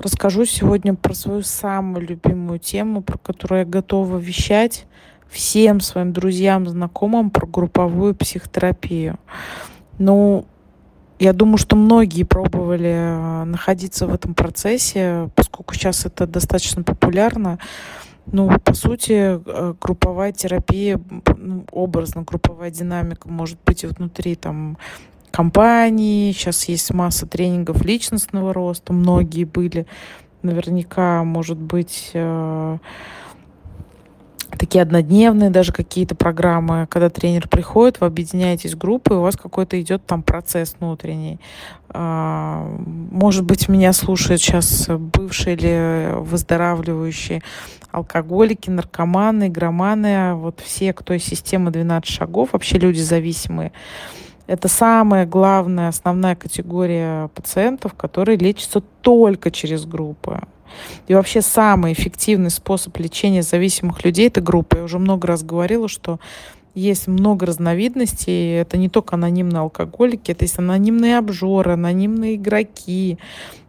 Расскажу сегодня про свою самую любимую тему, про которую я готова вещать всем своим друзьям, знакомым про групповую психотерапию. Ну, я думаю, что многие пробовали э, находиться в этом процессе, поскольку сейчас это достаточно популярно. Ну, по сути, э, групповая терапия, ну, образно групповая динамика может быть внутри там компании. Сейчас есть масса тренингов личностного роста, многие были. Наверняка, может быть, э, такие однодневные даже какие-то программы, когда тренер приходит, вы объединяетесь группы, у вас какой-то идет там процесс внутренний. А, может быть, меня слушают сейчас бывшие или выздоравливающие алкоголики, наркоманы, игроманы, вот все, кто из системы 12 шагов, вообще люди зависимые. Это самая главная, основная категория пациентов, которые лечатся только через группы. И вообще самый эффективный способ лечения зависимых людей – это группа. Я уже много раз говорила, что есть много разновидностей. Это не только анонимные алкоголики, это есть анонимные обжоры, анонимные игроки,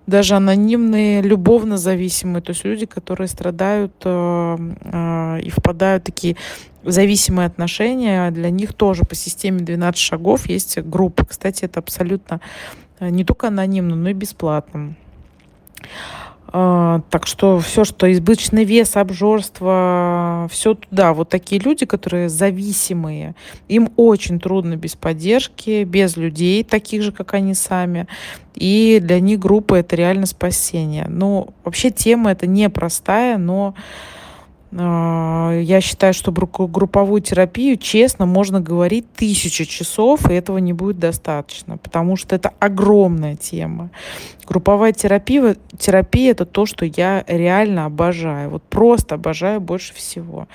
даже анонимные любовно зависимые, то есть люди, которые страдают э, э, и впадают в такие зависимые отношения, для них тоже по системе 12 шагов есть группа. Кстати, это абсолютно э, не только анонимно, но и бесплатно. А, так что все, что избыточный вес, обжорство, все туда. Вот такие люди, которые зависимые, им очень трудно без поддержки, без людей, таких же, как они сами. И для них группа это реально спасение. Ну, вообще тема это непростая, но я считаю, что групповую терапию, честно, можно говорить тысячу часов, и этого не будет достаточно, потому что это огромная тема. Групповая терапия, терапия – это то, что я реально обожаю. Вот просто обожаю больше всего.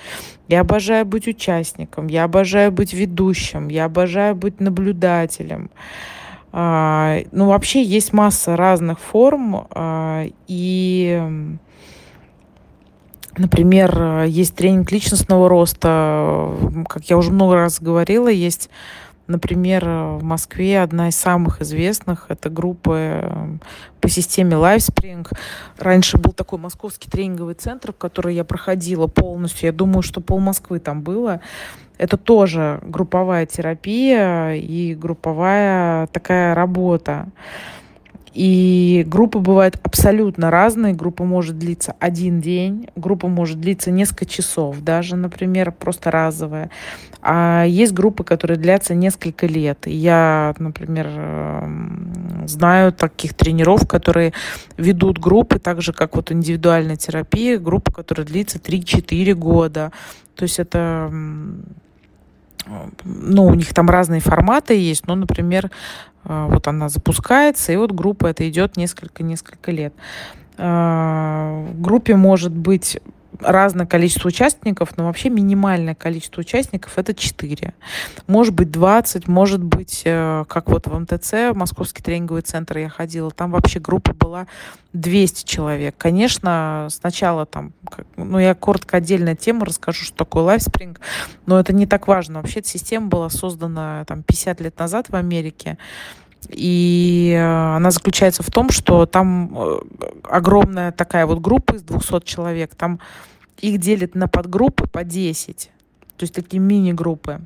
Я обожаю быть участником, я обожаю быть ведущим, я обожаю быть наблюдателем. А, ну, вообще есть масса разных форм, а, и Например, есть тренинг личностного роста. Как я уже много раз говорила, есть, например, в Москве одна из самых известных. Это группа э, по системе LifeSpring. Раньше был такой московский тренинговый центр, в который я проходила полностью. Я думаю, что пол Москвы там было. Это тоже групповая терапия и групповая такая работа. И группы бывают абсолютно разные. Группа может длиться один день, группа может длиться несколько часов, даже, например, просто разовая. А есть группы, которые длятся несколько лет. Я, например, эм, знаю таких тренеров, которые ведут группы, так же, как вот индивидуальная терапия, группа, которая длится 3-4 года. То есть это ну, у них там разные форматы есть, но, например, э, вот она запускается, и вот группа это идет несколько-несколько лет. Э, в группе может быть разное количество участников, но вообще минимальное количество участников это 4. Может быть 20, может быть, э, как вот в МТЦ, Московский тренинговый центр я ходила, там вообще группа была 200 человек. Конечно, сначала там, ну я коротко отдельная тема расскажу, что такое LifeSpring, но это не так важно. Вообще эта система была создана там 50 лет назад в Америке. И э, она заключается в том, что там э, огромная такая вот группа из 200 человек, там их делят на подгруппы по 10, то есть такие мини-группы.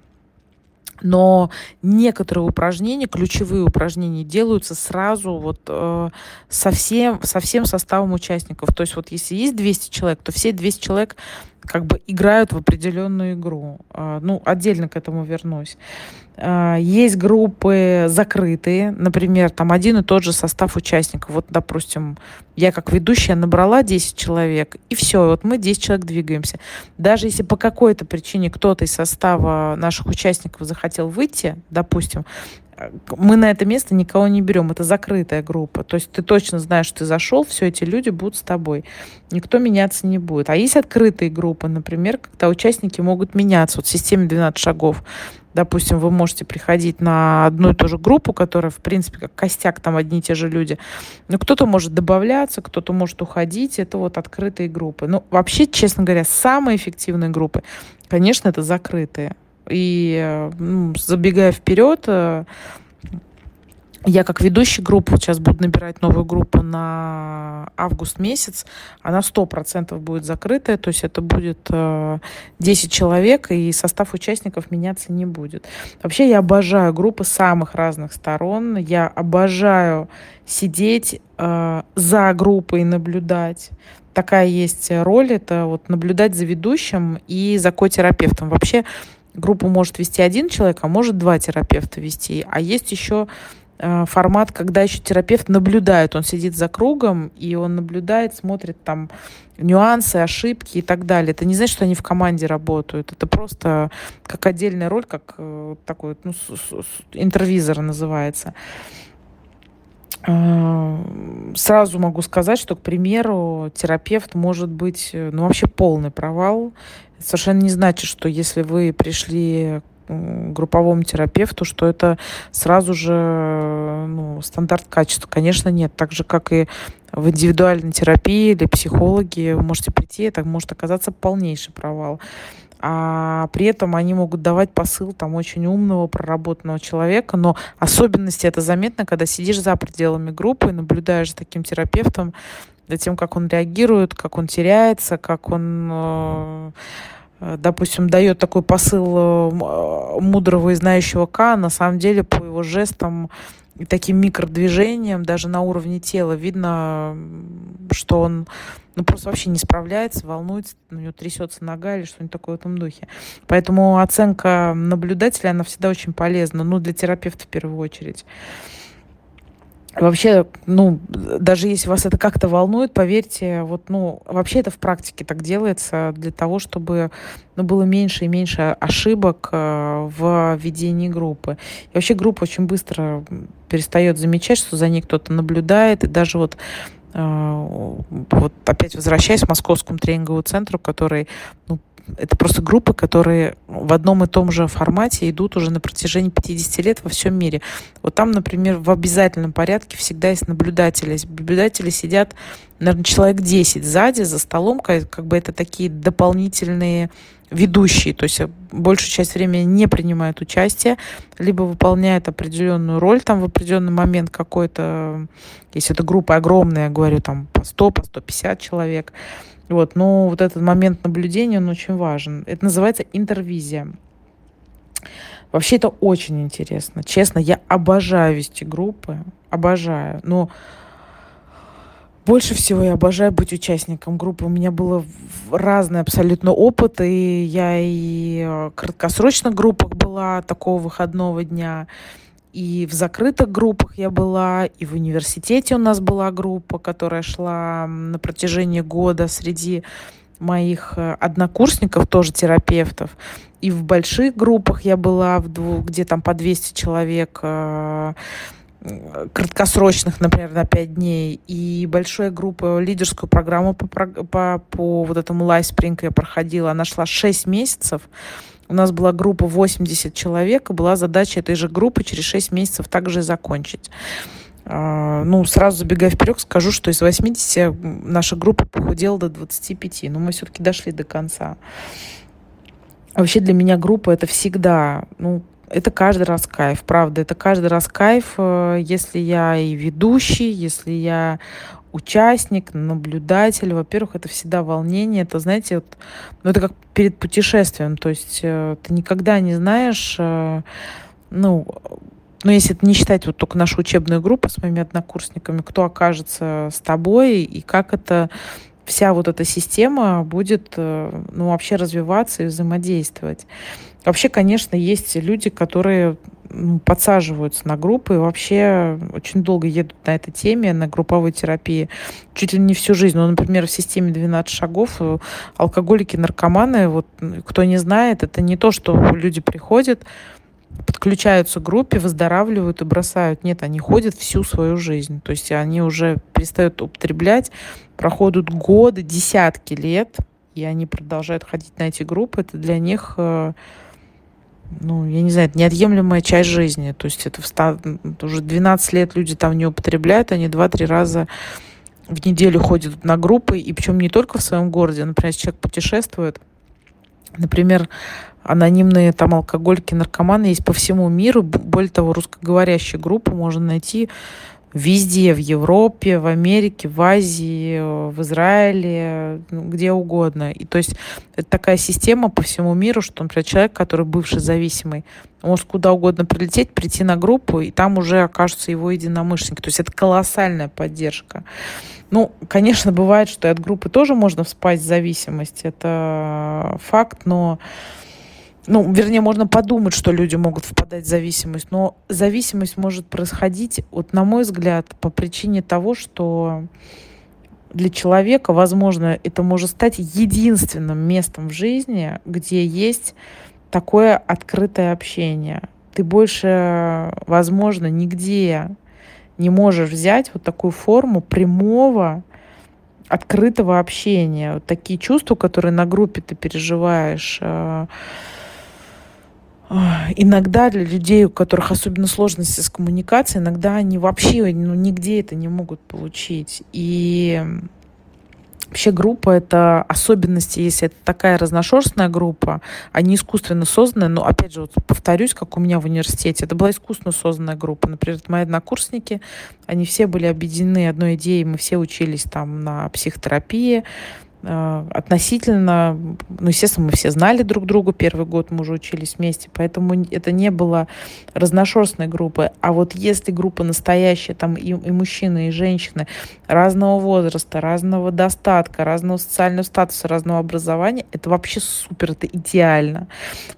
Но некоторые упражнения, ключевые упражнения, делаются сразу вот э, со, всем, со всем составом участников. То есть вот если есть 200 человек, то все 200 человек как бы играют в определенную игру. Э, ну, отдельно к этому вернусь. Э, есть группы закрытые, например, там один и тот же состав участников. Вот, допустим, я как ведущая набрала 10 человек, и все, вот мы 10 человек двигаемся. Даже если по какой-то причине кто-то из состава наших участников захотел выйти, допустим, мы на это место никого не берем. Это закрытая группа. То есть ты точно знаешь, что ты зашел, все эти люди будут с тобой. Никто меняться не будет. А есть открытые группы, например, когда участники могут меняться. Вот в системе 12 шагов. Допустим, вы можете приходить на одну и ту же группу, которая, в принципе, как костяк, там одни и те же люди. Но кто-то может добавляться, кто-то может уходить. Это вот открытые группы. Ну, вообще, честно говоря, самые эффективные группы, конечно, это закрытые. И ну, забегая вперед, э, я как ведущий группы сейчас буду набирать новую группу на август месяц. Она сто процентов будет закрытая, то есть это будет э, 10 человек, и состав участников меняться не будет. Вообще я обожаю группы самых разных сторон. Я обожаю сидеть э, за группой и наблюдать. Такая есть роль, это вот наблюдать за ведущим и за котерапевтом. Вообще группу может вести один человек, а может два терапевта вести. А есть еще Э, формат, когда еще терапевт наблюдает, он сидит за кругом, и он наблюдает, смотрит там нюансы, ошибки и так далее. Это не значит, что они в команде работают. Это просто как отдельная роль, как э, такой ну, интервизор называется. Э, сразу могу сказать, что, к примеру, терапевт может быть ну, вообще полный провал. Это совершенно не значит, что если вы пришли групповому терапевту, что это сразу же ну, стандарт качества. Конечно, нет. Так же, как и в индивидуальной терапии или психологи, вы можете прийти, это может оказаться полнейший провал. А при этом они могут давать посыл там очень умного, проработанного человека, но особенности это заметно, когда сидишь за пределами группы, наблюдаешь за таким терапевтом, за тем, как он реагирует, как он теряется, как он э, допустим, дает такой посыл э, э, мудрого и знающего К, на самом деле по его жестам и таким микродвижениям, даже на уровне тела, видно, что он ну, просто вообще не справляется, волнуется, у него трясется нога или что-нибудь такое в этом духе. Поэтому оценка наблюдателя, она всегда очень полезна, ну, для терапевта в первую очередь. Вообще, ну, даже если вас это как-то волнует, поверьте, вот, ну, вообще это в практике так делается для того, чтобы ну, было меньше и меньше ошибок э, в ведении группы. И вообще группа очень быстро перестает замечать, что за ней кто-то наблюдает, и даже вот э, вот опять возвращаясь к московскому тренинговому центру, который ну, это просто группы, которые в одном и том же формате идут уже на протяжении 50 лет во всем мире. Вот там, например, в обязательном порядке всегда есть наблюдатели. Наблюдатели сидят, наверное, человек 10 сзади, за столом, как, бы это такие дополнительные ведущие, то есть большую часть времени не принимают участие, либо выполняют определенную роль там в определенный момент какой-то, если это группа огромная, я говорю, там по 100, по 150 человек, вот, но вот этот момент наблюдения, он очень важен. Это называется интервизия. Вообще это очень интересно. Честно, я обожаю вести группы. Обожаю. Но больше всего я обожаю быть участником группы. У меня было разный абсолютно опыт, и я и в краткосрочных группах была такого выходного дня, и в закрытых группах я была, и в университете у нас была группа, которая шла на протяжении года среди моих э, однокурсников, тоже терапевтов. И в больших группах я была, в двух, где там по 200 человек, э, краткосрочных, например, на 5 дней, и большая группа, лидерскую программу по, по, по вот этому Лайспринг я проходила, она шла 6 месяцев, у нас была группа 80 человек, и была задача этой же группы через 6 месяцев также закончить. А, ну, сразу забегая вперед, скажу, что из 80 наша группа похудела до 25, но мы все-таки дошли до конца. Вообще для меня группа это всегда, ну, это каждый раз кайф, правда, это каждый раз кайф, э, если я и ведущий, если я участник, наблюдатель. Во-первых, это всегда волнение. Это, знаете, вот, ну, это как перед путешествием. То есть э, ты никогда не знаешь, э, ну, ну, если это не считать вот только нашу учебную группу с моими однокурсниками, кто окажется с тобой и как это вся вот эта система будет, э, ну, вообще развиваться и взаимодействовать. Вообще, конечно, есть люди, которые подсаживаются на группы и вообще очень долго едут на этой теме, на групповой терапии, чуть ли не всю жизнь. Ну, например, в системе 12 шагов э, алкоголики, наркоманы, вот кто не знает, это не то, что люди приходят, подключаются к группе, выздоравливают и бросают. Нет, они ходят всю свою жизнь. То есть они уже перестают употреблять, проходят годы, десятки лет, и они продолжают ходить на эти группы. Это для них э, ну, я не знаю, это неотъемлемая часть жизни. То есть это, вста... уже 12 лет люди там не употребляют, они 2-3 раза в неделю ходят на группы, и причем не только в своем городе. Например, если человек путешествует, Например, анонимные там алкоголики, наркоманы есть по всему миру. Более того, русскоговорящие группы можно найти везде, в Европе, в Америке, в Азии, в Израиле, ну, где угодно. И то есть это такая система по всему миру, что, например, человек, который бывший зависимый, может куда угодно прилететь, прийти на группу, и там уже окажутся его единомышленники. То есть это колоссальная поддержка. Ну, конечно, бывает, что и от группы тоже можно вспасть в зависимость, это факт, но ну, вернее, можно подумать, что люди могут впадать в зависимость, но зависимость может происходить, вот на мой взгляд, по причине того, что для человека, возможно, это может стать единственным местом в жизни, где есть такое открытое общение. Ты больше, возможно, нигде не можешь взять вот такую форму прямого открытого общения. Вот такие чувства, которые на группе ты переживаешь, э, иногда для людей, у которых особенно сложности с коммуникацией, иногда они вообще ну, нигде это не могут получить. И Вообще группа — это особенности, если это такая разношерстная группа, а не искусственно созданная. Но, опять же, вот повторюсь, как у меня в университете, это была искусственно созданная группа. Например, мои однокурсники, они все были объединены одной идеей, мы все учились там на психотерапии, относительно, ну, естественно, мы все знали друг друга, первый год мы уже учились вместе, поэтому это не было разношерстной группы. А вот если группа настоящая, там и, и мужчины, и женщины разного возраста, разного достатка, разного социального статуса, разного образования, это вообще супер, это идеально.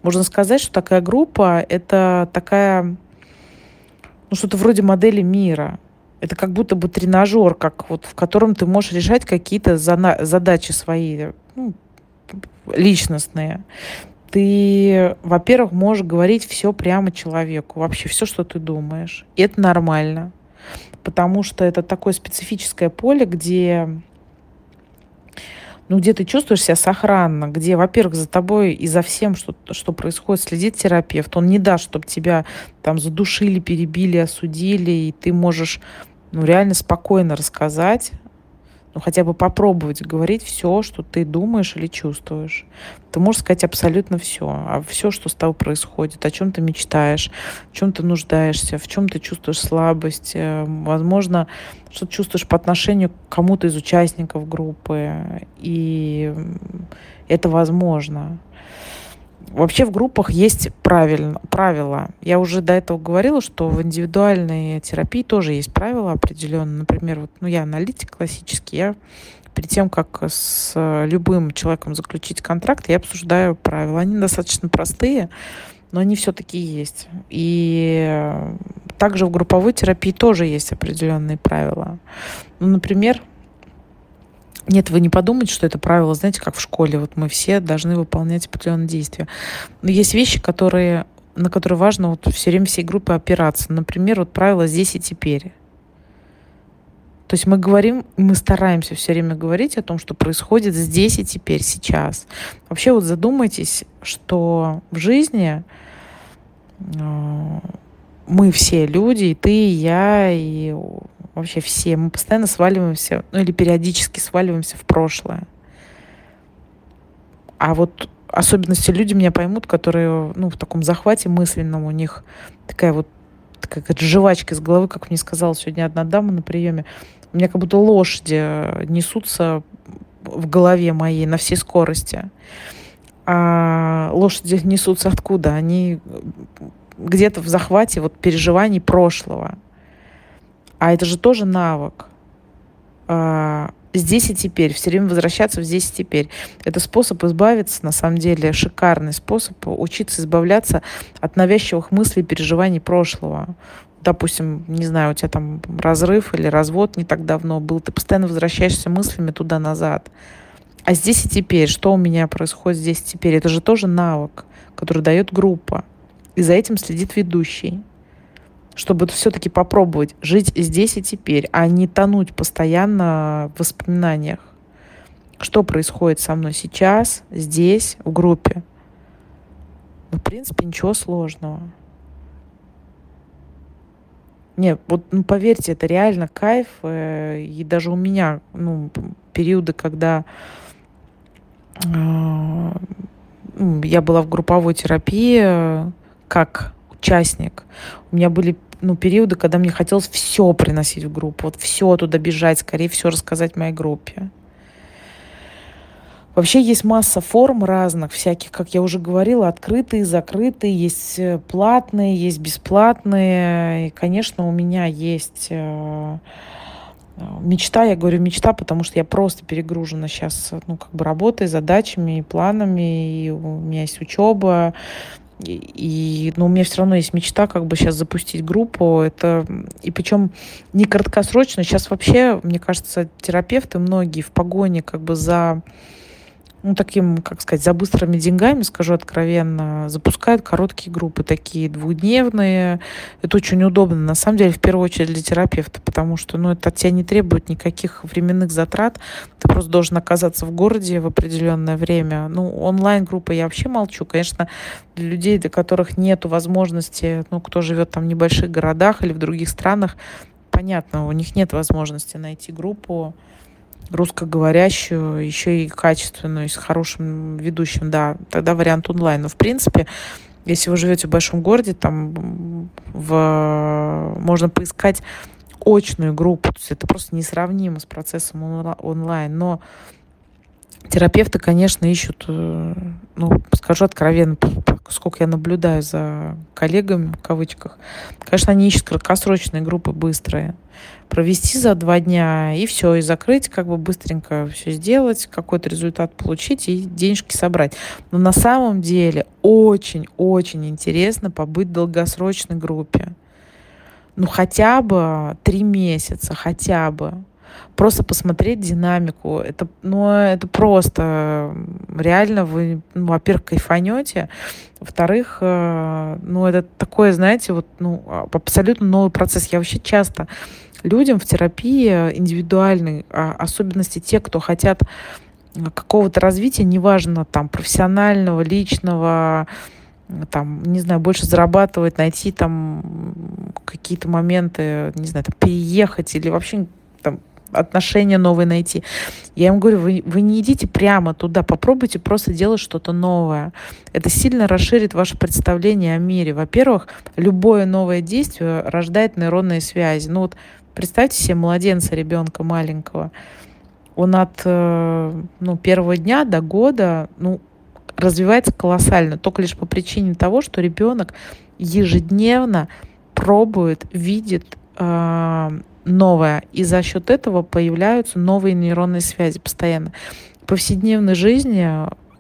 Можно сказать, что такая группа — это такая, ну, что-то вроде модели мира — это как будто бы тренажер, как вот, в котором ты можешь решать какие-то задачи свои, ну, личностные. Ты, во-первых, можешь говорить все прямо человеку, вообще все, что ты думаешь. И это нормально, потому что это такое специфическое поле, где ну, где ты чувствуешь себя сохранно, где, во-первых, за тобой и за всем, что, что происходит, следит терапевт. Он не даст, чтобы тебя там задушили, перебили, осудили, и ты можешь ну, реально спокойно рассказать, ну, хотя бы попробовать говорить все, что ты думаешь или чувствуешь. Ты можешь сказать абсолютно все. А все, что с тобой происходит, о чем ты мечтаешь, в чем ты нуждаешься, в чем ты чувствуешь слабость, э, возможно, что ты чувствуешь по отношению к кому-то из участников группы. И это возможно. Вообще в группах есть правильно, правила. Я уже до этого говорила, что в индивидуальной терапии тоже есть правила определенные. Например, вот, ну, я аналитик классический, я перед тем, как с любым человеком заключить контракт, я обсуждаю правила. Они достаточно простые, но они все-таки есть. И также в групповой терапии тоже есть определенные правила. Ну, например, нет, вы не подумайте, что это правило, знаете, как в школе. Вот мы все должны выполнять определенные действия. Но есть вещи, которые, на которые важно вот все время всей группы опираться. Например, вот правило «здесь и теперь». То есть мы говорим, мы стараемся все время говорить о том, что происходит здесь и теперь, сейчас. Вообще вот задумайтесь, что в жизни э, мы все люди, и ты, и я, и вообще все. Мы постоянно сваливаемся, ну или периодически сваливаемся в прошлое. А вот особенности люди меня поймут, которые ну, в таком захвате мысленном у них такая вот такая как жвачка из головы, как мне сказала сегодня одна дама на приеме. У меня как будто лошади несутся в голове моей на всей скорости. А лошади несутся откуда? Они где-то в захвате вот переживаний прошлого. А это же тоже навык. А, здесь и теперь, все время возвращаться в здесь и теперь. Это способ избавиться, на самом деле, шикарный способ учиться избавляться от навязчивых мыслей, переживаний прошлого. Допустим, не знаю, у тебя там разрыв или развод не так давно был, ты постоянно возвращаешься мыслями туда-назад. А здесь и теперь, что у меня происходит здесь и теперь, это же тоже навык, который дает группа. И за этим следит ведущий чтобы все-таки попробовать жить здесь и теперь, а не тонуть постоянно в воспоминаниях. Что происходит со мной сейчас, здесь, в группе? Ну, в принципе, ничего сложного. Нет, вот ну, поверьте, это реально кайф. Э, и даже у меня ну, периоды, когда э, я была в групповой терапии как участник. У меня были ну, периоды, когда мне хотелось все приносить в группу, вот все туда бежать, скорее все рассказать моей группе. Вообще есть масса форм разных, всяких, как я уже говорила, открытые, закрытые, есть э, платные, есть бесплатные. И, конечно, у меня есть э, э, мечта, я говорю мечта, потому что я просто перегружена сейчас, ну, как бы работой, задачами и планами, и у меня есть учеба, и, но ну, у меня все равно есть мечта как бы сейчас запустить группу. Это, и причем не краткосрочно. Сейчас вообще, мне кажется, терапевты многие в погоне как бы за ну, таким, как сказать, за быстрыми деньгами, скажу откровенно, запускают короткие группы, такие двухдневные. Это очень удобно, на самом деле, в первую очередь для терапевта, потому что, ну, это от тебя не требует никаких временных затрат. Ты просто должен оказаться в городе в определенное время. Ну, онлайн-группы я вообще молчу. Конечно, для людей, для которых нет возможности, ну, кто живет там в небольших городах или в других странах, понятно, у них нет возможности найти группу, русскоговорящую, еще и качественную, с хорошим ведущим, да, тогда вариант онлайн. Но, в принципе, если вы живете в большом городе, там в, можно поискать очную группу, то есть это просто несравнимо с процессом онлайн, но терапевты, конечно, ищут, э, ну, скажу откровенно, сколько я наблюдаю за коллегами, в кавычках, конечно, они ищут краткосрочные группы быстрые. Провести за два дня и все, и закрыть, как бы быстренько все сделать, какой-то результат получить и денежки собрать. Но на самом деле очень-очень интересно побыть в долгосрочной группе. Ну, хотя бы три месяца, хотя бы просто посмотреть динамику. Это, ну, это просто реально вы, ну, во-первых, кайфанете, во-вторых, э, ну, это такое, знаете, вот, ну, абсолютно новый процесс. Я вообще часто людям в терапии индивидуальной, а, особенности те, кто хотят какого-то развития, неважно, там, профессионального, личного, там, не знаю, больше зарабатывать, найти там какие-то моменты, не знаю, там, переехать или вообще там отношения новые найти. Я им говорю, вы, вы не идите прямо туда, попробуйте просто делать что-то новое. Это сильно расширит ваше представление о мире. Во-первых, любое новое действие рождает нейронные связи. Ну вот представьте себе младенца, ребенка маленького. Он от э, ну, первого дня до года ну, развивается колоссально, только лишь по причине того, что ребенок ежедневно пробует, видит, э, новое. И за счет этого появляются новые нейронные связи постоянно. В повседневной жизни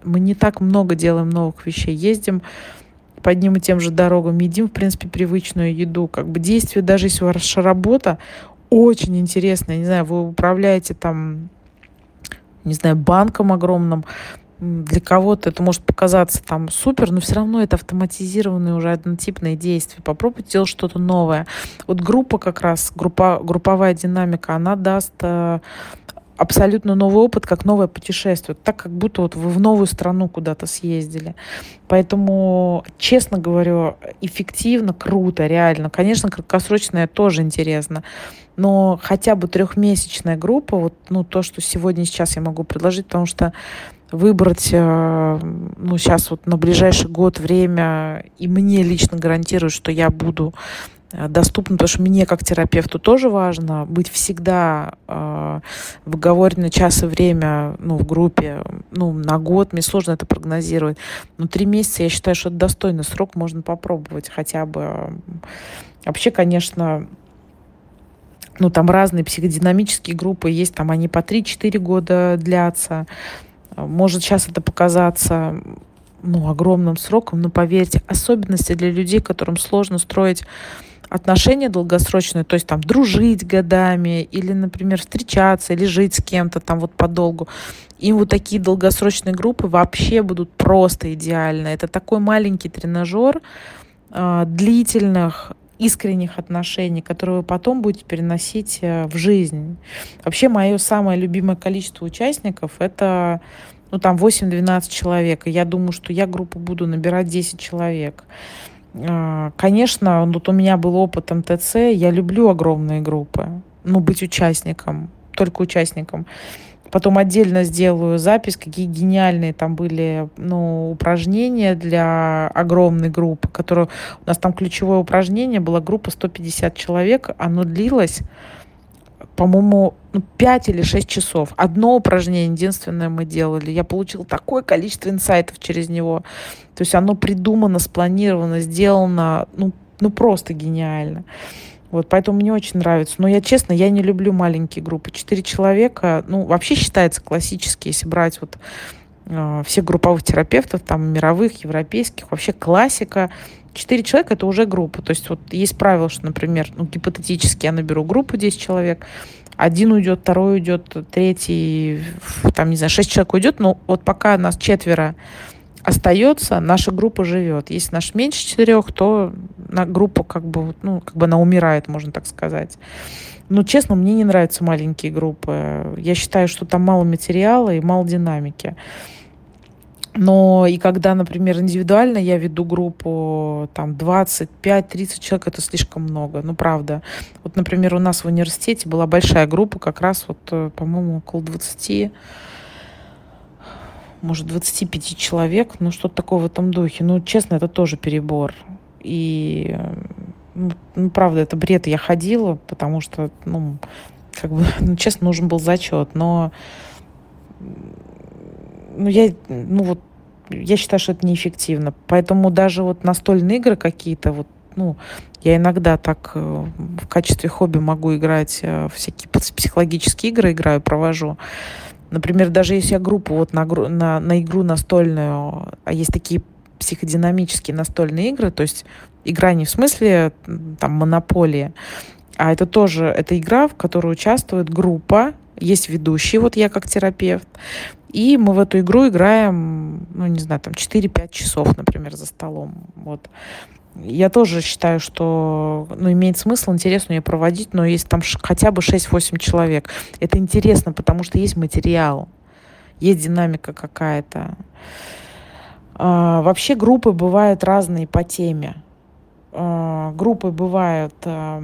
мы не так много делаем новых вещей. Ездим по одним и тем же дорогам, едим, в принципе, привычную еду. Как бы действие, даже если ваша работа очень интересная, не знаю, вы управляете там, не знаю, банком огромным, для кого-то это может показаться там супер, но все равно это автоматизированные уже однотипные действия. Попробуйте делать что-то новое. Вот группа как раз, группа, групповая динамика, она даст э, абсолютно новый опыт, как новое путешествие. Так, как будто вот вы в новую страну куда-то съездили. Поэтому, честно говорю, эффективно, круто, реально. Конечно, краткосрочное тоже интересно. Но хотя бы трехмесячная группа, вот ну, то, что сегодня сейчас я могу предложить, потому что выбрать, э, ну, сейчас вот на ближайший год время, и мне лично гарантируют, что я буду э, доступна, потому что мне как терапевту тоже важно быть всегда э, в оговоренный час и время ну, в группе, ну, на год, мне сложно это прогнозировать. Но три месяца, я считаю, что это достойный срок, можно попробовать хотя бы. Вообще, конечно, ну, там разные психодинамические группы есть, там они по 3-4 года длятся. Может сейчас это показаться ну, огромным сроком, но поверьте, особенности для людей, которым сложно строить отношения долгосрочные, то есть там дружить годами или, например, встречаться или жить с кем-то там вот подолгу. Им вот такие долгосрочные группы вообще будут просто идеально. Это такой маленький тренажер э, длительных искренних отношений, которые вы потом будете переносить э, в жизнь. Вообще, мое самое любимое количество участников — это ну, там 8-12 человек. И я думаю, что я группу буду набирать 10 человек. А, конечно, вот у меня был опыт МТЦ, я люблю огромные группы, ну, быть участником, только участником. Потом отдельно сделаю запись, какие гениальные там были ну, упражнения для огромной группы, которые у нас там ключевое упражнение была группа 150 человек, оно длилось по-моему, ну, 5 или 6 часов. Одно упражнение единственное мы делали. Я получила такое количество инсайтов через него. То есть оно придумано, спланировано, сделано, ну, ну просто гениально. Вот, поэтому мне очень нравится. Но я, честно, я не люблю маленькие группы. Четыре человека, ну, вообще считается классически, если брать вот э, всех групповых терапевтов, там, мировых, европейских, вообще классика. Четыре человека – это уже группа. То есть вот есть правило, что, например, ну, гипотетически я наберу группу 10 человек, один уйдет, второй уйдет, третий, там, не знаю, шесть человек уйдет, но вот пока нас четверо остается, наша группа живет. Если наш меньше четырех, то на группа как бы, ну, как бы она умирает, можно так сказать. Но, честно, мне не нравятся маленькие группы. Я считаю, что там мало материала и мало динамики. Но и когда, например, индивидуально я веду группу, там, 25-30 человек, это слишком много, ну, правда. Вот, например, у нас в университете была большая группа, как раз вот, э, по-моему, около 20 может, 25 человек, ну, что-то такое в этом духе. Ну, честно, это тоже перебор. И, ну, ну, правда, это бред. Я ходила, потому что, ну, как бы, ну, честно, нужен был зачет. Но, ну, я, ну, вот, я считаю, что это неэффективно. Поэтому даже вот настольные игры какие-то, вот, ну, я иногда так э, в качестве хобби могу играть э, всякие психологические игры, играю, провожу. Например, даже если я группу вот на, на, на игру настольную, а есть такие психодинамические настольные игры, то есть игра не в смысле там монополия, а это тоже это игра, в которой участвует группа, есть ведущий, вот я как терапевт, и мы в эту игру играем, ну, не знаю, там 4-5 часов, например, за столом. Вот я тоже считаю, что ну, имеет смысл, интересно ее проводить, но если там хотя бы 6-8 человек, это интересно, потому что есть материал, есть динамика какая-то. А, вообще группы бывают разные по теме. А, группы бывают а,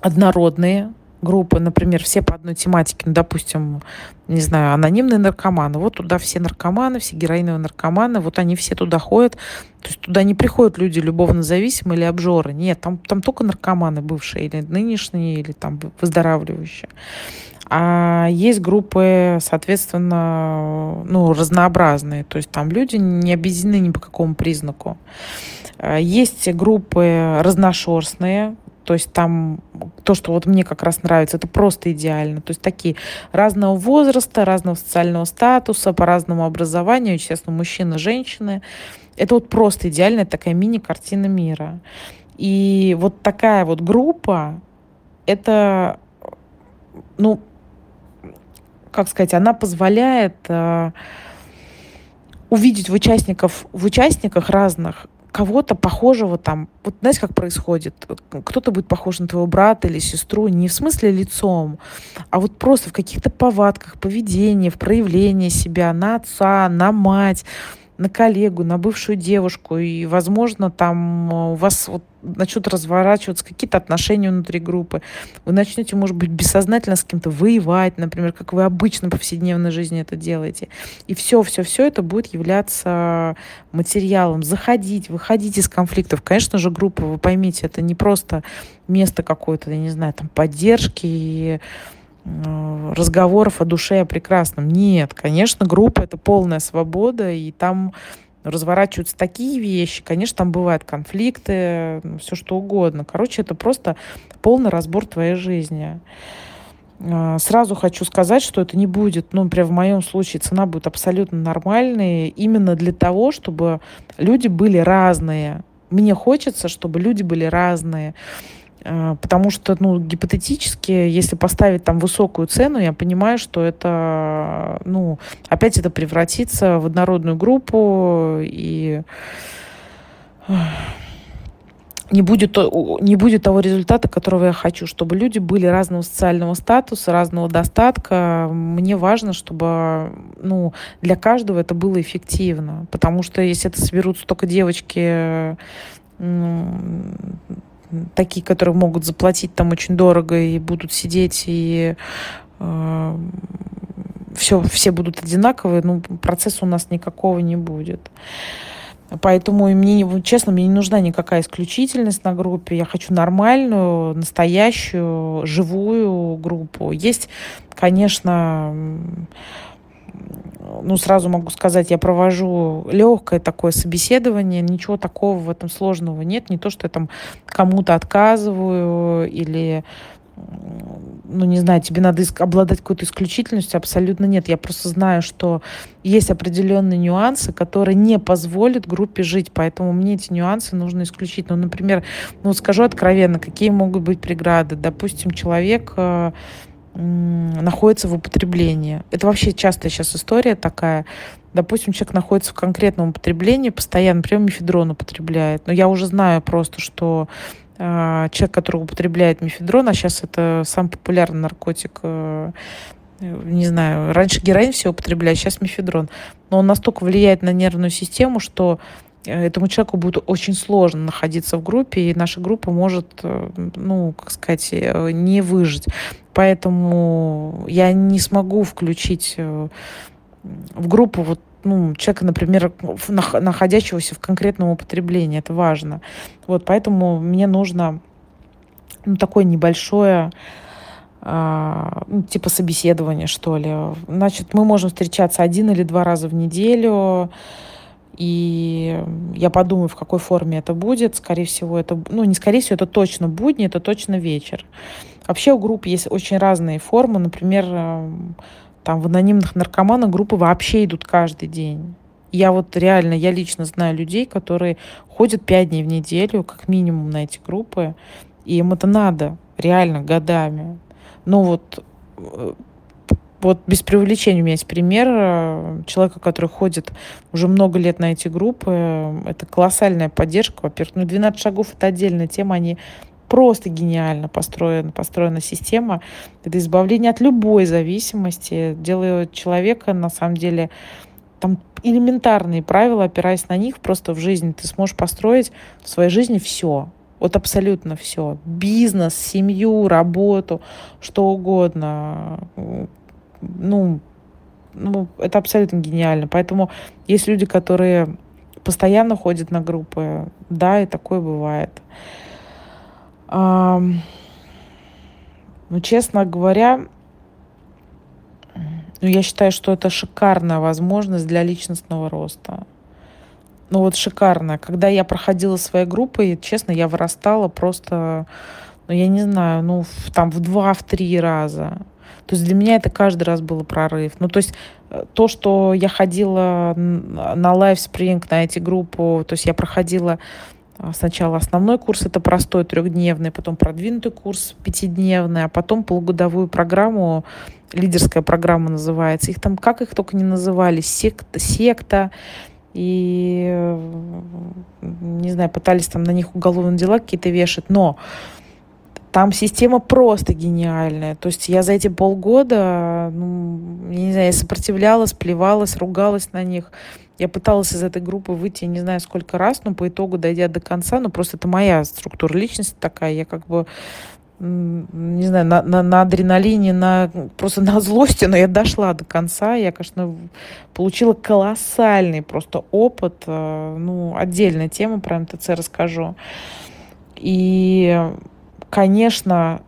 однородные, группы, например, все по одной тематике, ну, допустим, не знаю, анонимные наркоманы, вот туда все наркоманы, все героиновые наркоманы, вот они все туда ходят, то есть туда не приходят люди любовно зависимые или обжоры, нет, там, там только наркоманы бывшие или нынешние, или там выздоравливающие. А есть группы, соответственно, ну, разнообразные, то есть там люди не объединены ни по какому признаку. А есть группы разношерстные, то есть там то, что вот мне как раз нравится, это просто идеально. То есть такие разного возраста, разного социального статуса, по разному образованию, естественно, мужчины, женщины. Это вот просто идеальная такая мини-картина мира. И вот такая вот группа, это, ну, как сказать, она позволяет э, увидеть в участников, в участниках разных кого-то похожего там, вот знаете, как происходит, кто-то будет похож на твоего брата или сестру, не в смысле лицом, а вот просто в каких-то повадках, поведении, в проявлении себя на отца, на мать, на коллегу, на бывшую девушку, и, возможно, там э, у вас вот начнут разворачиваться какие-то отношения внутри группы. Вы начнете, может быть, бессознательно с кем-то воевать, например, как вы обычно в повседневной жизни это делаете. И все, все, все это будет являться материалом. Заходить, выходить из конфликтов. Конечно же, группа, вы поймите, это не просто место какое-то, я не знаю, там поддержки разговоров о душе, о прекрасном. Нет, конечно, группа — это полная свобода, и там разворачиваются такие вещи. Конечно, там бывают конфликты, все что угодно. Короче, это просто полный разбор твоей жизни. Э, сразу хочу сказать, что это не будет, ну, например, в моем случае цена будет абсолютно нормальной, именно для того, чтобы люди были разные. Мне хочется, чтобы люди были разные. А, потому что, ну, гипотетически, если поставить там высокую цену, я понимаю, что это, ну, опять это превратится в однородную группу и не будет, не будет того результата, которого я хочу, чтобы люди были разного социального статуса, разного достатка. Мне важно, чтобы ну, для каждого это было эффективно. Потому что если это соберутся только девочки ну, такие, которые могут заплатить там очень дорого и будут сидеть и э, все, все будут одинаковые, ну, процесса у нас никакого не будет. Поэтому мне, честно, мне не нужна никакая исключительность на группе. Я хочу нормальную, настоящую, живую группу. Есть, конечно, ну, сразу могу сказать, я провожу легкое такое собеседование, ничего такого в этом сложного нет. Не то, что я там кому-то отказываю или ну, не знаю, тебе надо обладать какой-то исключительностью, абсолютно нет. Я просто знаю, что есть определенные нюансы, которые не позволят группе жить, поэтому мне эти нюансы нужно исключить. Ну, например, ну, скажу откровенно, какие могут быть преграды. Допустим, человек э, находится в употреблении. Это вообще частая сейчас история такая. Допустим, человек находится в конкретном употреблении, постоянно, например, мифедрон употребляет. Но я уже знаю просто, что а, человек, который употребляет мифедрон, а сейчас это самый популярный наркотик, э, не знаю, раньше героин все употребляли, сейчас мифедрон. Но он настолько влияет на нервную систему, что э, этому человеку будет очень сложно находиться в группе, и наша группа может, э, ну, как сказать, не выжить. Поэтому я не смогу включить в группу вот ну, человека, например, находящегося в конкретном употреблении. Это важно. Вот, поэтому мне нужно ну, такое небольшое а, ну, типа собеседование, что ли. Значит, мы можем встречаться один или два раза в неделю, и я подумаю, в какой форме это будет. Скорее всего, это, ну, не скорее всего, это точно будни, это точно вечер. Вообще у групп есть очень разные формы. Например, там в анонимных наркоманах группы вообще идут каждый день. Я вот реально, я лично знаю людей, которые ходят пять дней в неделю, как минимум, на эти группы, и им это надо, реально, годами. Ну вот, э, вот без преувеличения у меня есть пример э, человека, который ходит уже много лет на эти группы. Это колоссальная поддержка, во-первых. Ну, 12 шагов — это отдельная тема, они просто гениально построена, построена система. Это избавление от любой зависимости, делает человека, на самом деле, там элементарные правила, опираясь на них, просто в жизни ты сможешь построить в своей жизни все. Вот абсолютно все. Бизнес, семью, работу, что угодно. Ну, ну, это абсолютно гениально. Поэтому есть люди, которые постоянно ходят на группы. Да, и такое бывает. Ну, честно говоря, ну, я считаю, что это шикарная возможность для личностного роста. Ну вот шикарная. Когда я проходила своей группой, честно, я вырастала просто, ну я не знаю, ну в, там в два, в три раза. То есть для меня это каждый раз был прорыв. Ну то есть э, то, что я ходила на Live Spring, на эти группы, то есть я проходила а, сначала основной курс, это простой трехдневный, потом продвинутый курс пятидневный, а потом полугодовую программу, лидерская программа называется. Их там, как их только не называли, секта, секта, и, не знаю, пытались там на них уголовные дела какие-то вешать, но там система просто гениальная. То есть я за эти полгода, ну, я не знаю, я сопротивлялась, плевалась, ругалась на них. Я пыталась из этой группы выйти, не знаю сколько раз, но по итогу, дойдя до конца, ну просто это моя структура личности такая, я как бы не знаю, на, на, на адреналине, на, просто на злости, но я дошла до конца. Я, конечно, получила колоссальный просто опыт. Э, ну, отдельная тема про МТЦ расскажу. И, конечно,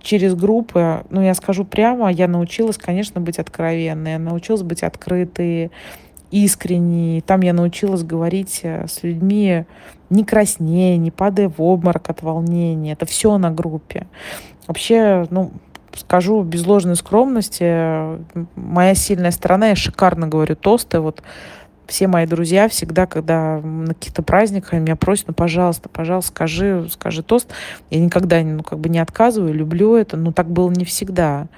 через группы, ну, я скажу прямо, я научилась, конечно, быть откровенной, я научилась быть открытой, искренней. Там я научилась говорить э, с людьми не краснее, не падая в обморок от волнения. Это все на группе. Вообще, ну, скажу без ложной скромности, моя сильная сторона, я шикарно говорю тосты. Вот все мои друзья всегда, когда на каких-то праздниках меня просят, ну, пожалуйста, пожалуйста, скажи, скажи тост. Я никогда ну, как бы не отказываю, люблю это, но так было не всегда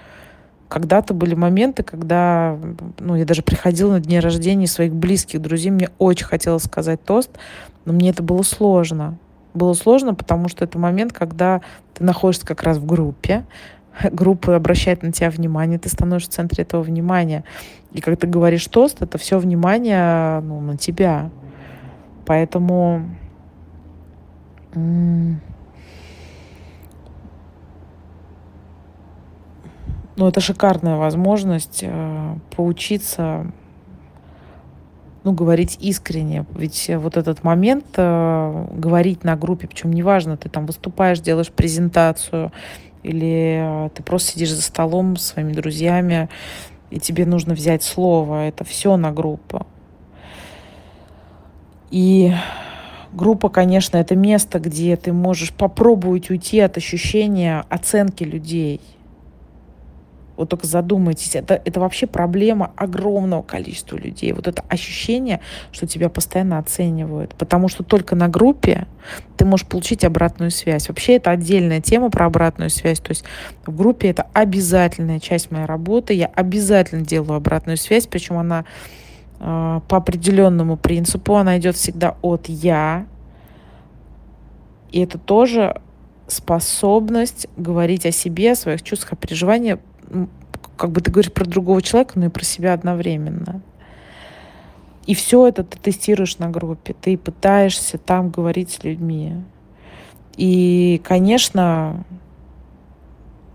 когда-то были моменты, когда ну, я даже приходила на дни рождения своих близких друзей, мне очень хотелось сказать тост, но мне это было сложно. Было сложно, потому что это момент, когда ты находишься как раз в группе, группа обращает на тебя внимание, ты становишься в центре этого внимания. И когда ты говоришь тост, это все внимание ну, на тебя. Поэтому ну, это шикарная возможность э, поучиться ну, говорить искренне. Ведь вот этот момент э, говорить на группе, причем неважно, ты там выступаешь, делаешь презентацию, или э, ты просто сидишь за столом с своими друзьями, и тебе нужно взять слово. Это все на группу. И группа, конечно, это место, где ты можешь попробовать уйти от ощущения оценки людей – вот только задумайтесь, это, это вообще проблема огромного количества людей. Вот это ощущение, что тебя постоянно оценивают. Потому что только на группе ты можешь получить обратную связь. Вообще это отдельная тема про обратную связь. То есть в группе это обязательная часть моей работы. Я обязательно делаю обратную связь, причем она э, по определенному принципу, она идет всегда от я. И это тоже способность говорить о себе, о своих чувствах, о переживаниях как бы ты говоришь про другого человека, но и про себя одновременно. И все это ты тестируешь на группе, ты пытаешься там говорить с людьми. И, конечно,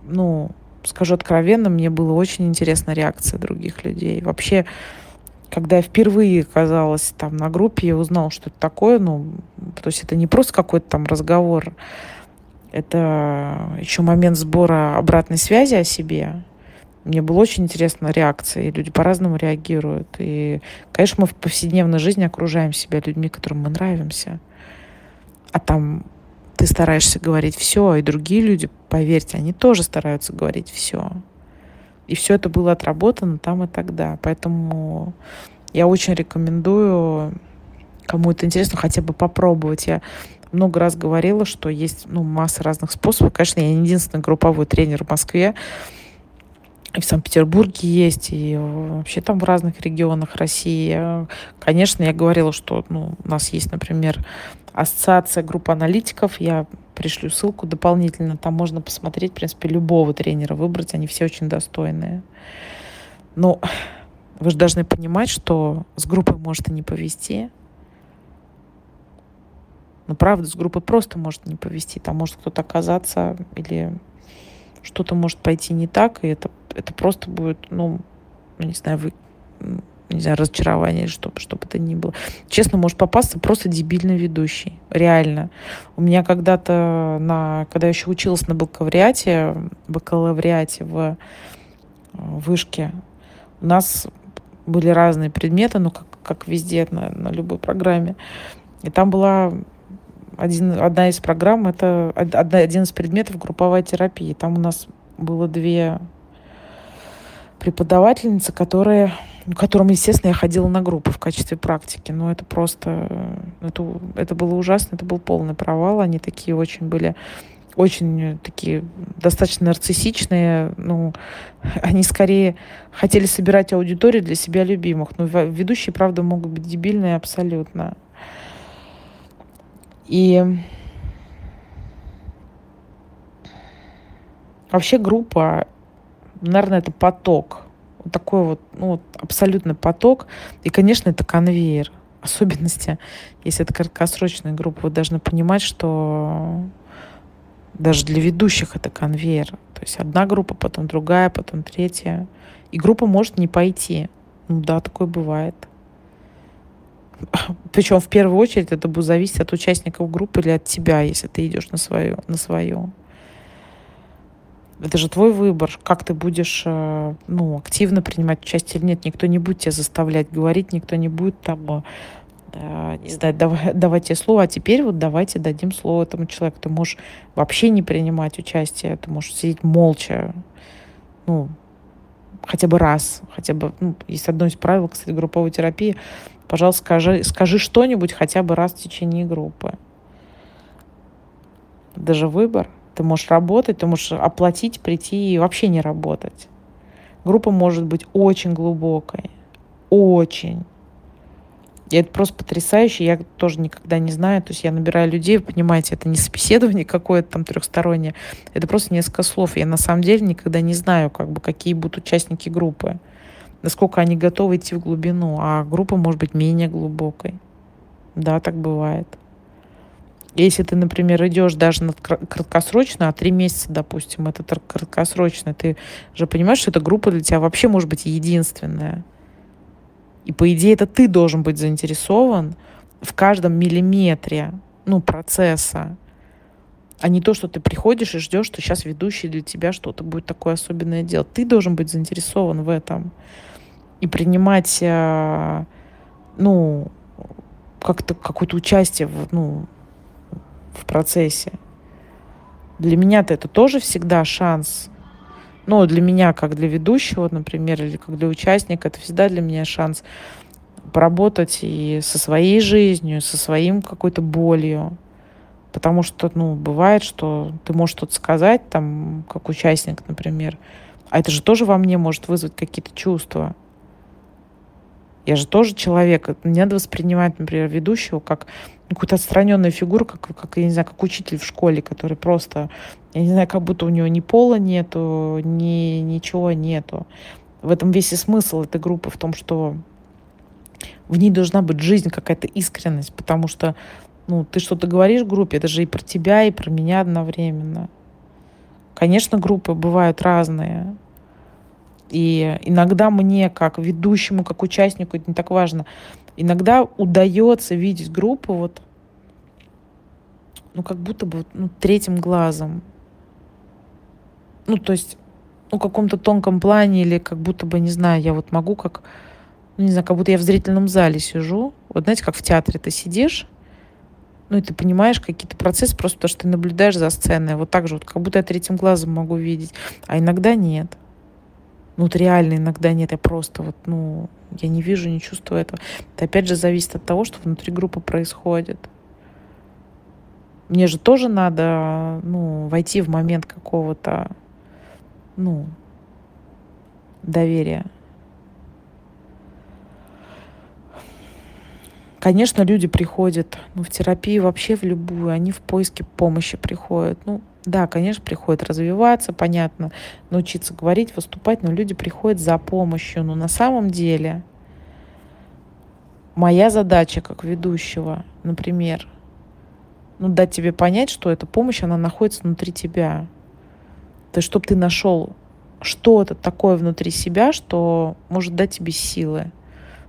ну, скажу откровенно, мне было очень интересна реакция других людей. Вообще, когда я впервые оказалась там на группе, я узнала, что это такое, ну, то есть это не просто какой-то там разговор, это еще момент сбора обратной связи о себе. Мне было очень интересна реакция, и люди по-разному реагируют. И, конечно, мы в повседневной жизни окружаем себя людьми, которым мы нравимся. А там ты стараешься говорить все, и другие люди, поверьте, они тоже стараются говорить все. И все это было отработано там и тогда. Поэтому я очень рекомендую, кому это интересно, хотя бы попробовать. Я много раз говорила, что есть ну, масса разных способов. Конечно, я не единственный групповой тренер в Москве. И в Санкт-Петербурге есть, и вообще там в разных регионах России. Конечно, я говорила, что ну, у нас есть, например, ассоциация групп аналитиков. Я пришлю ссылку дополнительно. Там можно посмотреть, в принципе, любого тренера выбрать. Они все очень достойные. Но вы же должны понимать, что с группой может и не повести. Ну, правда, с группой просто может не повести. Там может кто-то оказаться или что-то может пойти не так, и это, это просто будет, ну, не знаю, вы, не знаю, разочарование что, что бы то ни было. Честно, может попасться просто дебильный ведущий. Реально. У меня когда-то, на, когда я еще училась на бакалавриате, бакалавриате в э, вышке, у нас были разные предметы, ну, как, как везде, на, на любой программе. И там была один, одна из программ, это одна, один из предметов групповая терапия. Там у нас было две преподавательницы, которые, ну, которым, естественно, я ходила на группы в качестве практики. Но это просто, это, это было ужасно, это был полный провал. Они такие очень были очень такие достаточно нарциссичные, ну, они скорее хотели собирать аудиторию для себя любимых. Но ведущие, правда, могут быть дебильные абсолютно. И вообще группа, наверное, это поток. Вот такой вот, ну, вот абсолютно поток. И, конечно, это конвейер. Особенности, если это краткосрочная группа, вы должны понимать, что даже для ведущих это конвейер. То есть одна группа, потом другая, потом третья. И группа может не пойти. Ну да, такое бывает. Причем в первую очередь это будет зависеть от участников группы или от тебя, если ты идешь на свое. На свое. Это же твой выбор, как ты будешь э, ну, активно принимать участие или нет. Никто не будет тебя заставлять говорить, никто не будет там э, не знаю, давай, давать тебе слово, а теперь вот давайте дадим слово этому человеку. Ты можешь вообще не принимать участие, ты можешь сидеть молча, ну, хотя бы раз, хотя бы, ну, есть одно из правил, кстати, групповой терапии, Пожалуйста, скажи, скажи что-нибудь хотя бы раз в течение группы. Даже выбор. Ты можешь работать, ты можешь оплатить, прийти и вообще не работать. Группа может быть очень глубокой. Очень. И это просто потрясающе. Я тоже никогда не знаю. То есть я набираю людей, вы понимаете, это не собеседование какое-то там трехстороннее. Это просто несколько слов. Я на самом деле никогда не знаю, как бы, какие будут участники группы насколько они готовы идти в глубину, а группа может быть менее глубокой. Да, так бывает. Если ты, например, идешь даже на краткосрочно, а три месяца, допустим, это краткосрочно, ты же понимаешь, что эта группа для тебя вообще может быть единственная. И по идее это ты должен быть заинтересован в каждом миллиметре ну, процесса, а не то, что ты приходишь и ждешь, что сейчас ведущий для тебя что-то будет такое особенное делать. Ты должен быть заинтересован в этом и принимать, э, ну, как-то какое-то участие в, ну, в процессе. Для меня-то это тоже всегда шанс. Ну, для меня, как для ведущего, например, или как для участника, это всегда для меня шанс поработать и со своей жизнью, со своим какой-то болью. Потому что, ну, бывает, что ты можешь что-то сказать, там, как участник, например, а это же тоже во мне может вызвать какие-то чувства. Я же тоже человек. Не надо воспринимать, например, ведущего как какую-то отстраненную фигуру, как, как, я не знаю, как учитель в школе, который просто, я не знаю, как будто у него ни пола нету, ни ничего нету. В этом весь и смысл этой группы, в том, что в ней должна быть жизнь, какая-то искренность, потому что ну, ты что-то говоришь в группе, это же и про тебя, и про меня одновременно. Конечно, группы бывают разные. И иногда мне, как ведущему, как участнику, это не так важно, иногда удается видеть группу вот, ну, как будто бы ну, третьим глазом. Ну, то есть, ну, каком-то тонком плане или как будто бы, не знаю, я вот могу как ну, не знаю, как будто я в зрительном зале сижу. Вот знаете, как в театре ты сидишь, ну, и ты понимаешь какие-то процессы просто потому, что ты наблюдаешь за сценой. Вот так же, вот как будто я третьим глазом могу видеть. А иногда нет. Ну, вот реально иногда нет. Я просто вот, ну, я не вижу, не чувствую этого. Это опять же зависит от того, что внутри группы происходит. Мне же тоже надо, ну, войти в момент какого-то, ну, доверия. Конечно, люди приходят ну, в терапию вообще в любую, они в поиске помощи приходят. Ну, да, конечно, приходят развиваться, понятно, научиться говорить, выступать, но люди приходят за помощью. Но на самом деле моя задача как ведущего, например, ну, дать тебе понять, что эта помощь, она находится внутри тебя. То есть, чтобы ты нашел что-то такое внутри себя, что может дать тебе силы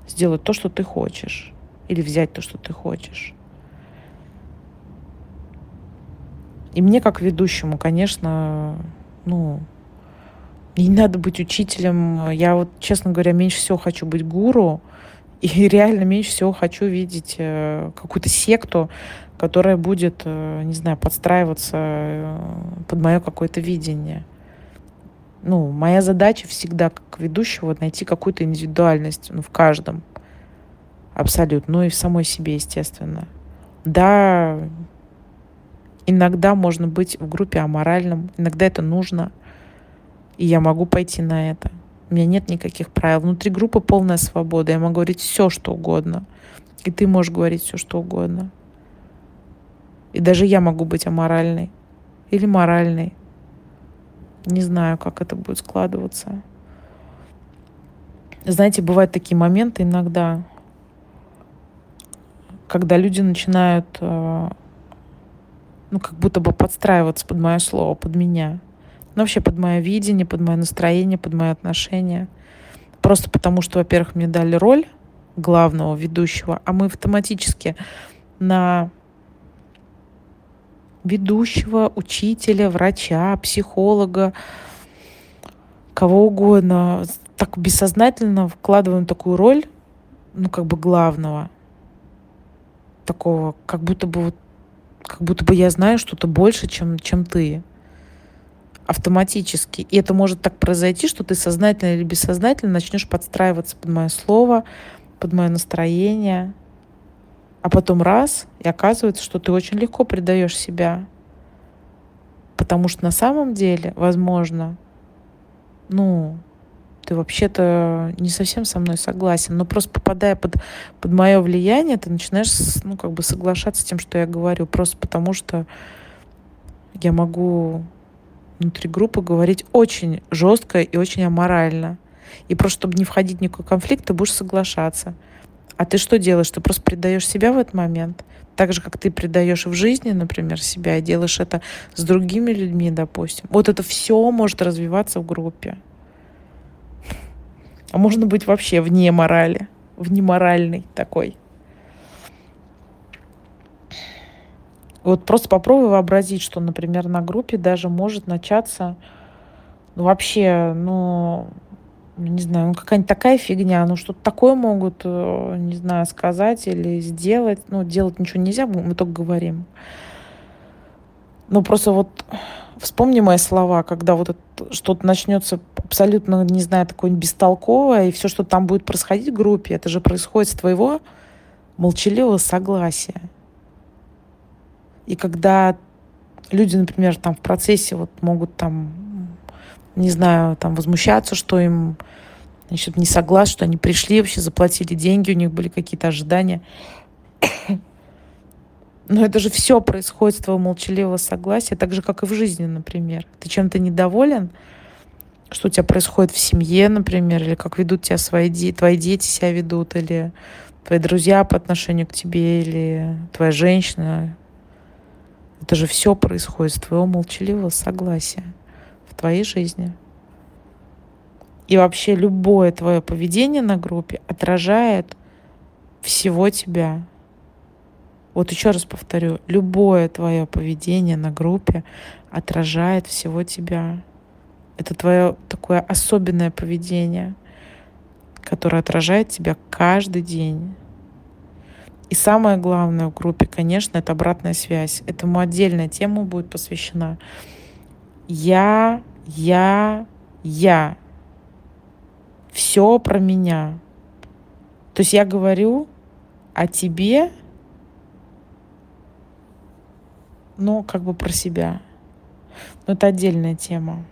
сделать то, что ты хочешь или взять то, что ты хочешь. И мне, как ведущему, конечно, ну, не надо быть учителем. Я вот, честно говоря, меньше всего хочу быть гуру. И реально меньше всего хочу видеть э, какую-то секту, которая будет, э, не знаю, подстраиваться э, под мое какое-то видение. Ну, моя задача всегда, как ведущего, найти какую-то индивидуальность ну, в каждом. Абсолютно. Ну и в самой себе, естественно. Да, иногда можно быть в группе аморальным, иногда это нужно, и я могу пойти на это. У меня нет никаких правил. Внутри группы полная свобода. Я могу говорить все, что угодно. И ты можешь говорить все, что угодно. И даже я могу быть аморальной. Или моральной. Не знаю, как это будет складываться. Знаете, бывают такие моменты иногда, когда люди начинают, э, ну, как будто бы подстраиваться под мое слово, под меня. Ну, вообще под мое видение, под мое настроение, под мои отношения. Просто потому, что, во-первых, мне дали роль главного ведущего, а мы автоматически на ведущего, учителя, врача, психолога, кого угодно, так бессознательно вкладываем такую роль, ну, как бы главного такого, как будто бы вот, как будто бы я знаю что-то больше, чем, чем ты. Автоматически. И это может так произойти, что ты сознательно или бессознательно начнешь подстраиваться под мое слово, под мое настроение. А потом раз, и оказывается, что ты очень легко предаешь себя. Потому что на самом деле, возможно, ну, ты вообще-то не совсем со мной согласен, но просто попадая под, под мое влияние, ты начинаешь, ну, как бы соглашаться с тем, что я говорю, просто потому что я могу внутри группы говорить очень жестко и очень аморально. И просто, чтобы не входить в никакой конфликт, ты будешь соглашаться. А ты что делаешь? Ты просто предаешь себя в этот момент. Так же, как ты предаешь в жизни, например, себя, и делаешь это с другими людьми, допустим. Вот это все может развиваться в группе. А можно быть вообще вне морали, вне моральный такой. Вот просто попробуй вообразить, что, например, на группе даже может начаться ну, вообще, ну, не знаю, ну, какая-нибудь такая фигня, ну, что-то такое могут, э, не знаю, сказать или сделать. Ну, делать ничего нельзя, мы только говорим. Ну, просто вот вспомни мои слова, когда вот что-то начнется абсолютно, не знаю, такое бестолковое, и все, что там будет происходить в группе, это же происходит с твоего молчаливого согласия. И когда люди, например, там в процессе вот могут там, не знаю, там возмущаться, что им значит, не согласны, что они пришли, вообще заплатили деньги, у них были какие-то ожидания. Но это же все происходит с твоего молчаливого согласия, так же, как и в жизни, например. Ты чем-то недоволен, что у тебя происходит в семье, например, или как ведут тебя свои дети, твои дети себя ведут, или твои друзья по отношению к тебе, или твоя женщина, это же все происходит с твоего молчаливого согласия в твоей жизни. И вообще любое твое поведение на группе отражает всего тебя. Вот еще раз повторю, любое твое поведение на группе отражает всего тебя. Это твое такое особенное поведение, которое отражает тебя каждый день. И самое главное в группе, конечно, это обратная связь. Этому отдельная тема будет посвящена. Я, я, я. Все про меня. То есть я говорю о тебе, но как бы про себя. Но это отдельная тема.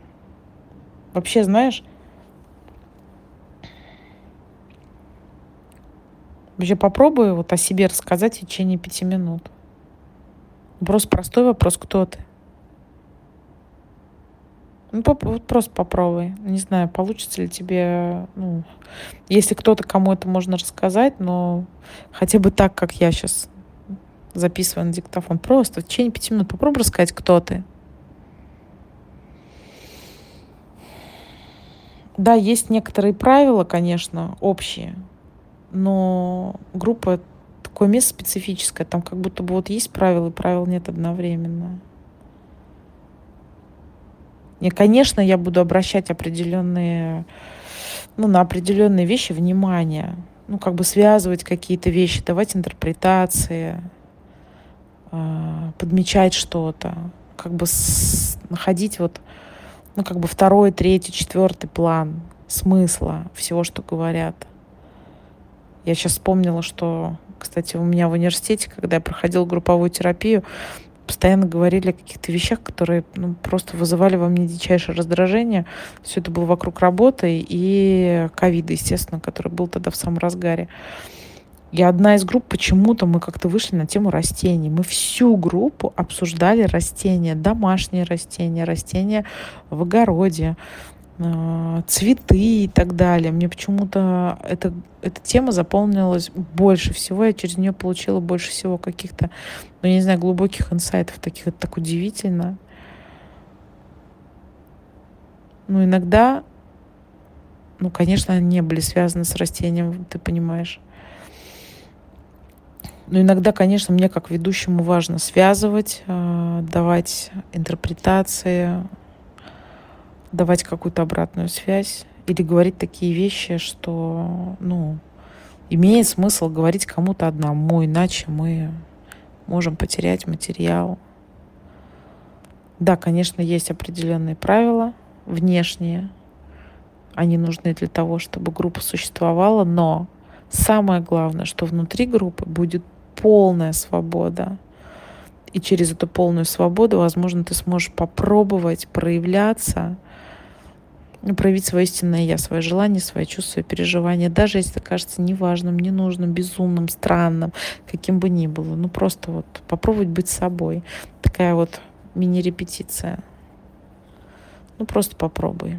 Вообще, знаешь, Вообще попробуй вот о себе рассказать в течение пяти минут. Просто простой вопрос, кто ты? Ну, поп- вот просто попробуй. Не знаю, получится ли тебе, ну, если кто-то, кому это можно рассказать, но хотя бы так, как я сейчас записываю на диктофон. Просто в течение пяти минут попробуй рассказать, кто ты. Да, есть некоторые правила, конечно, общие, но группа такое место специфическое, там как будто бы вот есть правила, и правил нет одновременно. И, конечно, я буду обращать определенные, ну, на определенные вещи внимание, ну, как бы связывать какие-то вещи, давать интерпретации, подмечать что-то, как бы находить вот, ну, как бы второй, третий, четвертый план смысла всего, что говорят. Я сейчас вспомнила, что, кстати, у меня в университете, когда я проходила групповую терапию, постоянно говорили о каких-то вещах, которые ну, просто вызывали во мне дичайшее раздражение. Все это было вокруг работы и ковида, естественно, который был тогда в самом разгаре. И одна из групп, почему-то мы как-то вышли на тему растений. Мы всю группу обсуждали растения, домашние растения, растения в огороде. А, цветы и так далее. Мне почему-то эта, эта тема заполнилась больше всего. Я через нее получила больше всего каких-то, ну, я не знаю, глубоких инсайтов таких. Это так удивительно. Ну, иногда, ну, конечно, они не были связаны с растением, ты понимаешь. Но иногда, конечно, мне как ведущему важно связывать, а, давать интерпретации, давать какую-то обратную связь или говорить такие вещи, что, ну, имеет смысл говорить кому-то одному, иначе мы можем потерять материал. Да, конечно, есть определенные правила внешние. Они нужны для того, чтобы группа существовала, но самое главное, что внутри группы будет полная свобода. И через эту полную свободу, возможно, ты сможешь попробовать проявляться проявить свое истинное я, свое желание, свои чувства, свои переживания, даже если это кажется неважным, ненужным, безумным, странным, каким бы ни было. Ну просто вот попробовать быть собой. Такая вот мини-репетиция. Ну просто попробуй.